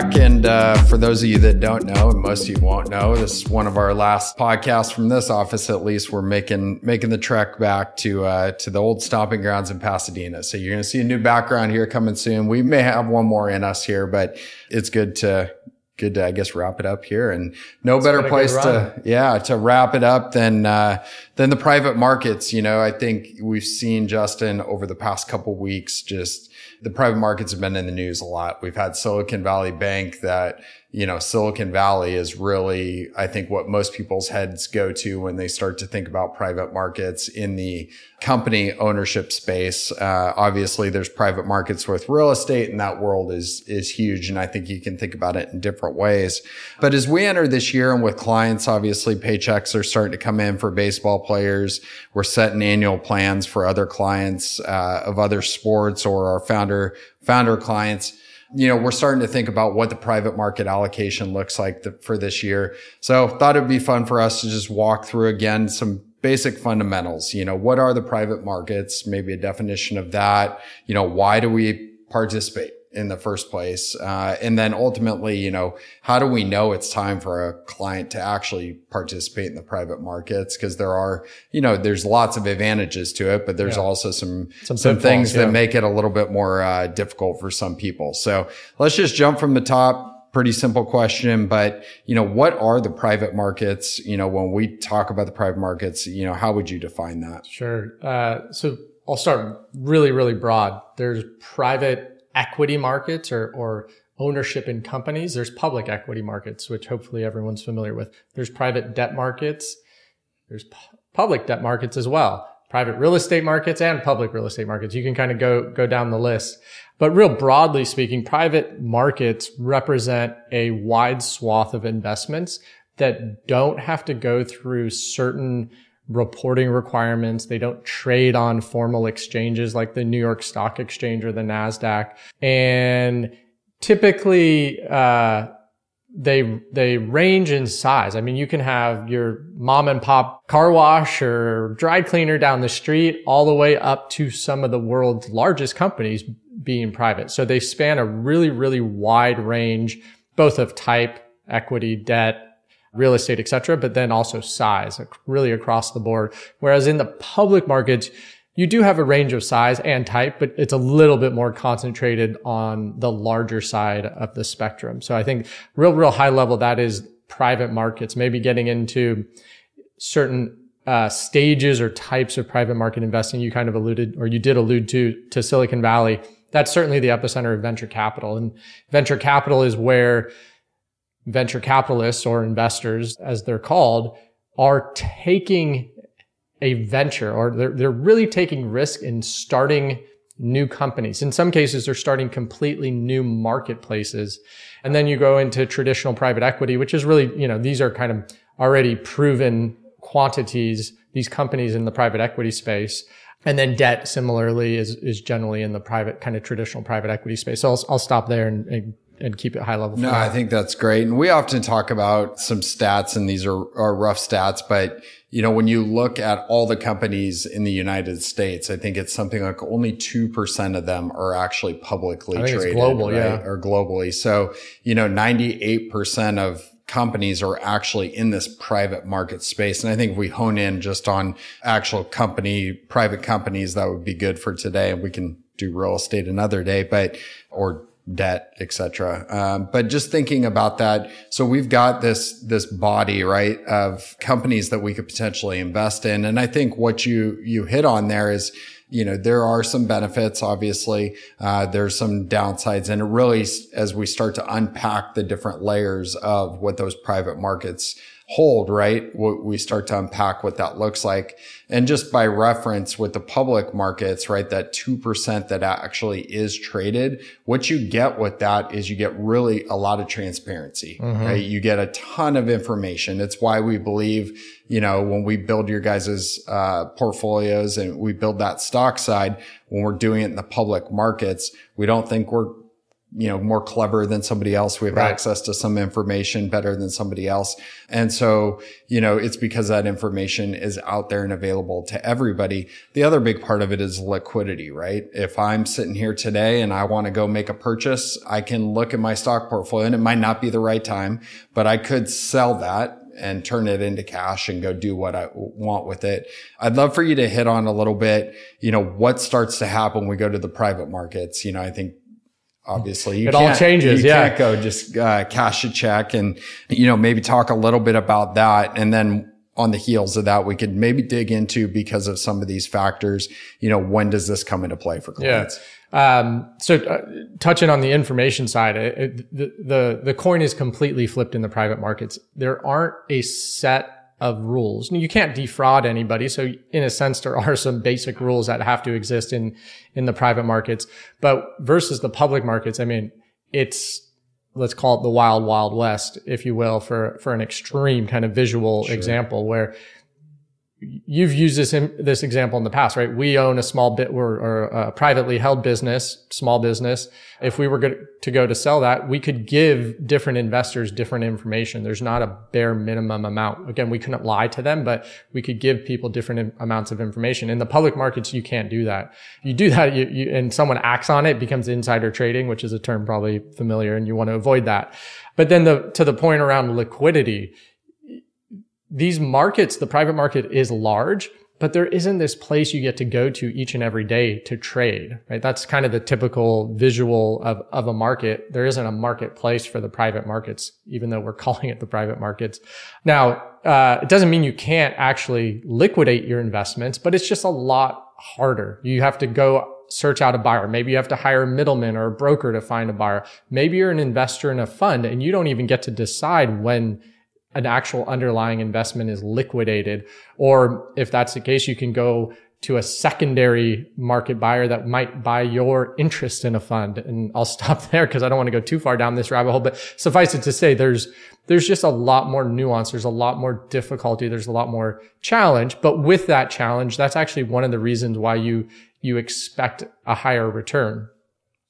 back. And uh, for those of you that don't know, and most of you won't know, this is one of our last podcasts from this office. At least we're making making the trek back to uh, to the old stomping grounds in Pasadena. So you're going to see a new background here coming soon. We may have one more in us here, but it's good to good to, I guess, wrap it up here. And no it's better place to, yeah, to wrap it up than, uh, than the private markets. You know, I think we've seen Justin over the past couple weeks, just the private markets have been in the news a lot. We've had Silicon Valley Bank that you know, Silicon Valley is really, I think, what most people's heads go to when they start to think about private markets in the company ownership space. Uh, obviously, there's private markets with real estate, and that world is is huge. And I think you can think about it in different ways. But as we enter this year, and with clients, obviously, paychecks are starting to come in for baseball players. We're setting annual plans for other clients uh, of other sports or our founder founder clients you know, we're starting to think about what the private market allocation looks like the, for this year. So thought it'd be fun for us to just walk through again some basic fundamentals. You know, what are the private markets? Maybe a definition of that. You know, why do we participate? In the first place? Uh, and then ultimately, you know, how do we know it's time for a client to actually participate in the private markets? Cause there are, you know, there's lots of advantages to it, but there's yeah. also some, some, some things yeah. that make it a little bit more, uh, difficult for some people. So let's just jump from the top pretty simple question, but you know, what are the private markets? You know, when we talk about the private markets, you know, how would you define that? Sure. Uh, so I'll start really, really broad. There's private equity markets or, or ownership in companies. There's public equity markets, which hopefully everyone's familiar with. There's private debt markets. There's pu- public debt markets as well. Private real estate markets and public real estate markets. You can kind of go, go down the list. But real broadly speaking, private markets represent a wide swath of investments that don't have to go through certain reporting requirements. They don't trade on formal exchanges like the New York Stock Exchange or the NASDAQ. And typically, uh, they they range in size. I mean, you can have your mom and pop car wash or dry cleaner down the street, all the way up to some of the world's largest companies being private. So they span a really really wide range, both of type, equity, debt, real estate, et cetera, but then also size really across the board. Whereas in the public markets, you do have a range of size and type, but it's a little bit more concentrated on the larger side of the spectrum. So I think real, real high level, that is private markets, maybe getting into certain uh, stages or types of private market investing. You kind of alluded, or you did allude to, to Silicon Valley. That's certainly the epicenter of venture capital. And venture capital is where venture capitalists or investors, as they're called, are taking a venture or they're, they're really taking risk in starting new companies. In some cases, they're starting completely new marketplaces. And then you go into traditional private equity, which is really, you know, these are kind of already proven quantities, these companies in the private equity space. And then debt similarly is, is generally in the private kind of traditional private equity space. So I'll, I'll stop there and, and and keep it high level. No, I think that's great. And we often talk about some stats and these are, are rough stats, but you know, when you look at all the companies in the United States, I think it's something like only 2% of them are actually publicly traded. global, right? yeah. Or globally. So, you know, 98% of companies are actually in this private market space. And I think if we hone in just on actual company, private companies, that would be good for today. And we can do real estate another day, but, or debt, etc. Um, but just thinking about that, so we've got this this body right of companies that we could potentially invest in, and I think what you you hit on there is. You know, there are some benefits, obviously. Uh, there's some downsides. And it really, as we start to unpack the different layers of what those private markets hold, right? We start to unpack what that looks like. And just by reference with the public markets, right? That 2% that actually is traded, what you get with that is you get really a lot of transparency, mm-hmm. right? You get a ton of information. It's why we believe, you know, when we build your guys's, uh, portfolios and we build that stock side, when we're doing it in the public markets, we don't think we're you know, more clever than somebody else. We have Right. access to some information better than somebody else. And so, you know, it's because that information is out there and available to everybody. The other big part of it is liquidity, right? If I'm sitting here today and I want to go make a purchase, I can look at my stock portfolio and it might not be the right time, but I could sell that and turn it into cash and go do what I want with it. I'd love for you to hit on a little bit, you know, what starts to happen when we go to the private markets. You know, I think obviously you It all changes, You yeah. can't go just uh, cash a check and, you know, maybe talk a little bit about that. And then on the heels of that, we could maybe dig into because of some of these factors, you know, when does this come into play for Yeah. clients? Um, so uh, touching on the information side, it, it, the, the, the coin is completely flipped in the private markets. There aren't a set of rules. You can't defraud anybody. So in a sense, there are some basic rules that have to exist in, in the private markets, but versus the public markets, I mean, it's, let's call it the wild, wild west, if you will, for, for an extreme kind of visual example where you've used this this example in the past, right? We own a small bit or, a privately held business, small business. If we were to go to sell that, we could give different investors different information. There's not a bare minimum amount. Again, we couldn't lie to them, but we could give people different amounts of information. In the public markets, you can't do that. You do that, you, you, and someone acts on it becomes insider trading, which is a term probably familiar, and you want to avoid that. But then the to the point around liquidity, these markets, the private market is large, but there isn't this place you get to go to each and every day to trade, right? That's kind of the typical visual of, of a market. There isn't a marketplace for the private markets, even though we're calling it the private markets. Now, uh, it doesn't mean you can't actually liquidate your investments, but it's just a lot harder. You have to go search out a buyer. Maybe you have to hire a middleman or a broker to find a buyer. Maybe you're an investor in a fund and you don't even get to decide when an actual underlying investment is liquidated. Or if that's the case, you can go to a secondary market buyer that might buy your interest in a fund. And I'll stop there because I don't want to go too far down this rabbit hole, but suffice it to say, there's, there's just a lot more nuance. There's a lot more difficulty. There's a lot more challenge. But with that challenge, that's actually one of the reasons why you, you expect a higher return.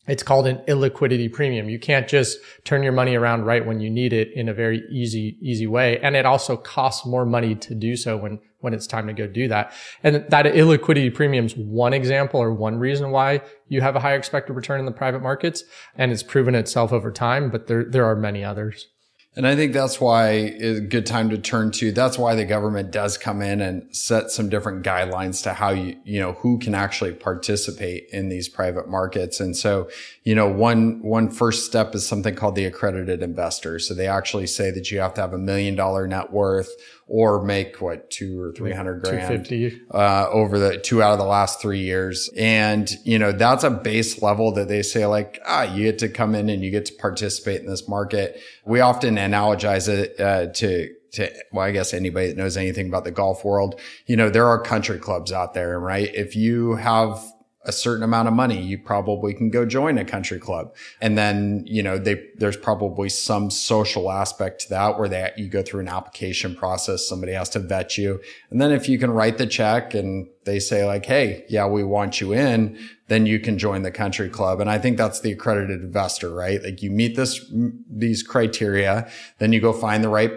It's called an illiquidity premium. You can't just turn your money around right when you need it in a very easy, easy way. And it also costs more money to do so when, when it's time to go do that. And that illiquidity premium is one example or one reason why you have a higher expected return in the private markets. And it's proven itself over time, but there, there are many others. And I think that's why it's a good time to turn to. That's why the government does come in and set some different guidelines to how you, you know, who can actually participate in these private markets. And so, you know, one, one first step is something called the accredited investor. So they actually say that you have to have a million dollar net worth or make what two or 300 grand 250. uh, over the two out of the last three years. And, you know, that's a base level that they say like, ah, you get to come in and you get to participate in this market. We often analogize it, uh, to, to, well, I guess anybody that knows anything about the golf world, you know, there are country clubs out there, right? If you have a certain amount of money, you probably can go join a country club. And then, you know, they, there's probably some social aspect to that where that you go through an application process. Somebody has to vet you. And then if you can write the check and they say like, Hey, yeah, we want you in, then you can join the country club. And I think that's the accredited investor, right? Like you meet this, these criteria, then you go find the right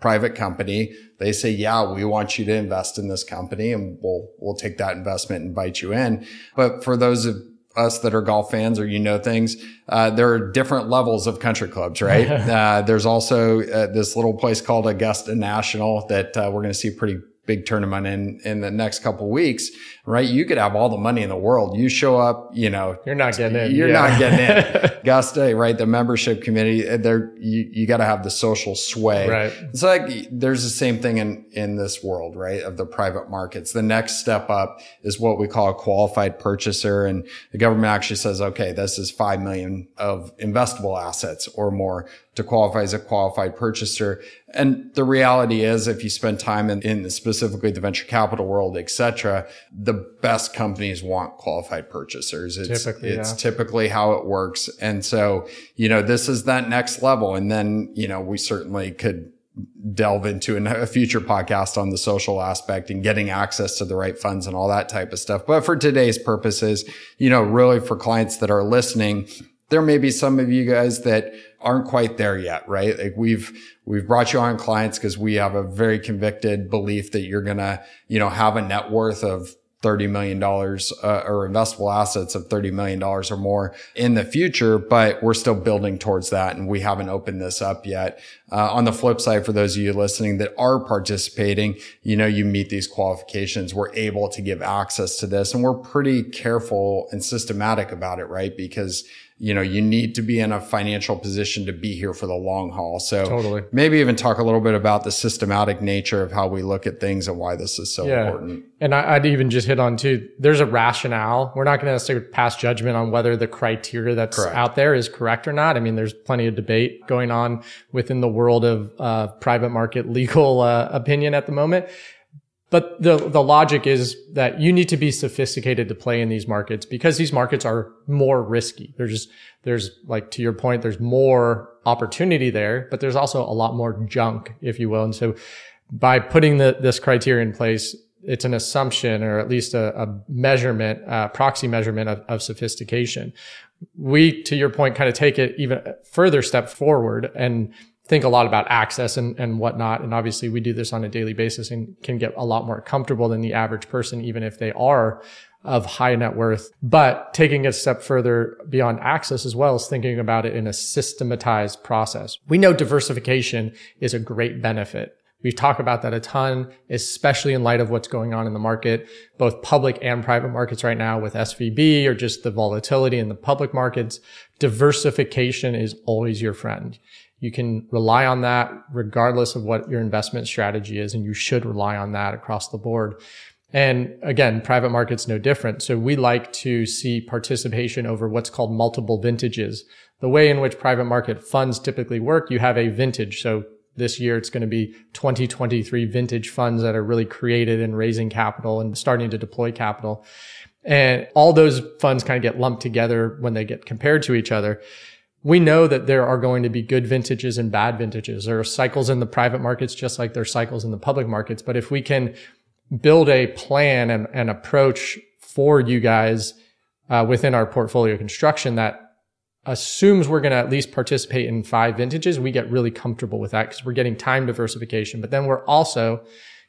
private company. They say, yeah, we want you to invest in this company and we'll, we'll take that investment and invite you in. But for those of us that are golf fans or you know things, uh, there are different levels of country clubs, right? uh, there's also uh, this little place called Augusta National that uh, we're going to see pretty big tournament in in the next couple of weeks, right? You could have all the money in the world. You show up, you know, You're not getting in. you're Yeah. not getting in. Augusta, right? The membership committee, uh, there you, you got to have the social sway. Right. It's like there's the same thing in in this world, right? Of the private markets. The next step up is what we call a qualified purchaser, and the government actually says, okay, this is five million of investable assets or more to qualify as a qualified purchaser. And the reality is, if you spend time in, in specifically the venture capital world, et cetera, the best companies want qualified purchasers. It's, Typically, it's yeah. typically how it works. And so, you know, this is that next level. And then, you know, we certainly could delve into a future podcast on the social aspect and getting access to the right funds and all that type of stuff. But for today's purposes, you know, really for clients that are listening, there may be some of you guys that aren't quite there yet, right? Like we've, we've brought you on clients because we have a very convicted belief that you're going to, you know, have a net worth of $30 million uh, or investable assets of $30 million or more in the future, but we're still building towards that. And we haven't opened this up yet. Uh, on the flip side, for those of you listening that are participating, you know, you meet these qualifications. We're able to give access to this and we're pretty careful and systematic about it, right? Because you know, you need to be in a financial position to be here for the long haul. So totally. maybe even talk a little bit about the systematic nature of how we look at things and why this is so yeah. important. And I, would even just hit on too, there's a rationale. We're not going to necessarily pass judgment on whether the criteria that's correct. out there is correct or not. I mean, there's plenty of debate going on within the world of uh, private market legal uh, opinion at the moment. But the, the logic is that you need to be sophisticated to play in these markets because these markets are more risky. There's, there's like, to your point, there's more opportunity there, but there's also a lot more junk, if you will. And so by putting the, this criteria in place, it's an assumption or at least a, a measurement, proxy measurement of, of sophistication. We, to your point, kind of take it even further step forward and think a lot about access and, and whatnot. And obviously we do this on a daily basis and can get a lot more comfortable than the average person, even if they are of high net worth. But taking a step further beyond access as well as thinking about it in a systematized process. We know diversification is a great benefit. We've talked about that a ton, especially in light of what's going on in the market, both public and private markets right now with SVB or just the volatility in the public markets. Diversification is always your friend. You can rely on that regardless of what your investment strategy is. And you should rely on that across the board. And again, private markets no different. So we like to see participation over what's called multiple vintages. The way in which private market funds typically work, you have a vintage. So this year it's going to be 2023 vintage funds that are really created and raising capital and starting to deploy capital. And all those funds kind of get lumped together when they get compared to each other we know that there are going to be good vintages and bad vintages. There are cycles in the private markets, just like there are cycles in the public markets. But if we can build a plan and, and approach for you guys uh, within our portfolio construction that assumes we're going to at least participate in five vintages, we get really comfortable with that because we're getting time diversification. But then we're also,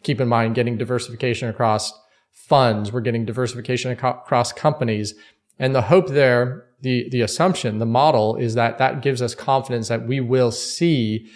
keep in mind, getting diversification across funds. We're getting diversification across companies. And the hope there the, the assumption, the model is that that gives us confidence that we will see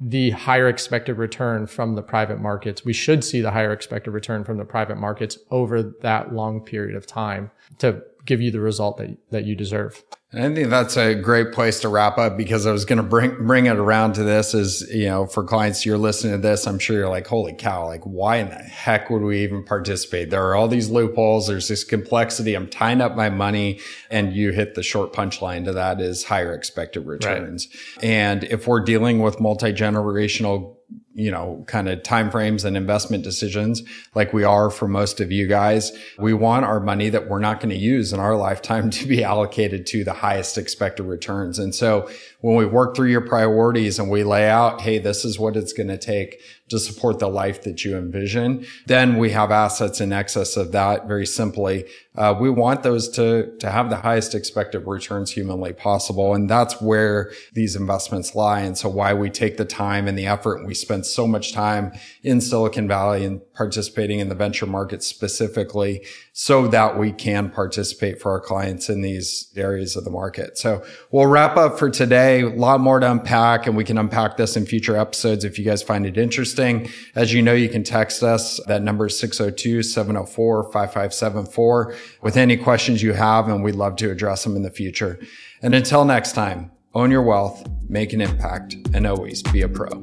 the higher expected return from the private markets. We should see the higher expected return from the private markets over that long period of time to give you the result that, that you deserve. I think that's a great place to wrap up because I was going to bring, bring it around to this is, you know, for clients, you're listening to this. I'm sure you're like, holy cow, like why in the heck would we even participate? There are all these loopholes. There's this complexity. I'm tying up my money and you hit the short punchline to that is higher expected returns. Right. And if we're dealing with multi-generational you know, kind of timeframes and investment decisions like we are for most of you guys. We want our money that we're not going to use in our lifetime to be allocated to the highest expected returns. And so when we work through your priorities and we lay out, Hey, this is what it's going to take to support the life that you envision. Then we have assets in excess of that very simply. Uh, we want those to, to have the highest expected returns humanly possible. And that's where these investments lie. And so why we take the time and the effort and we spend so much time in Silicon Valley and participating in the venture market specifically so that we can participate for our clients in these areas of the market. So we'll wrap up for today. A lot more to unpack and we can unpack this in future episodes if you guys find it interesting. As you know, you can text us. That number is 602-704-5574 with any questions you have and we'd love to address them in the future. And until next time, own your wealth, make an impact, and always be a pro.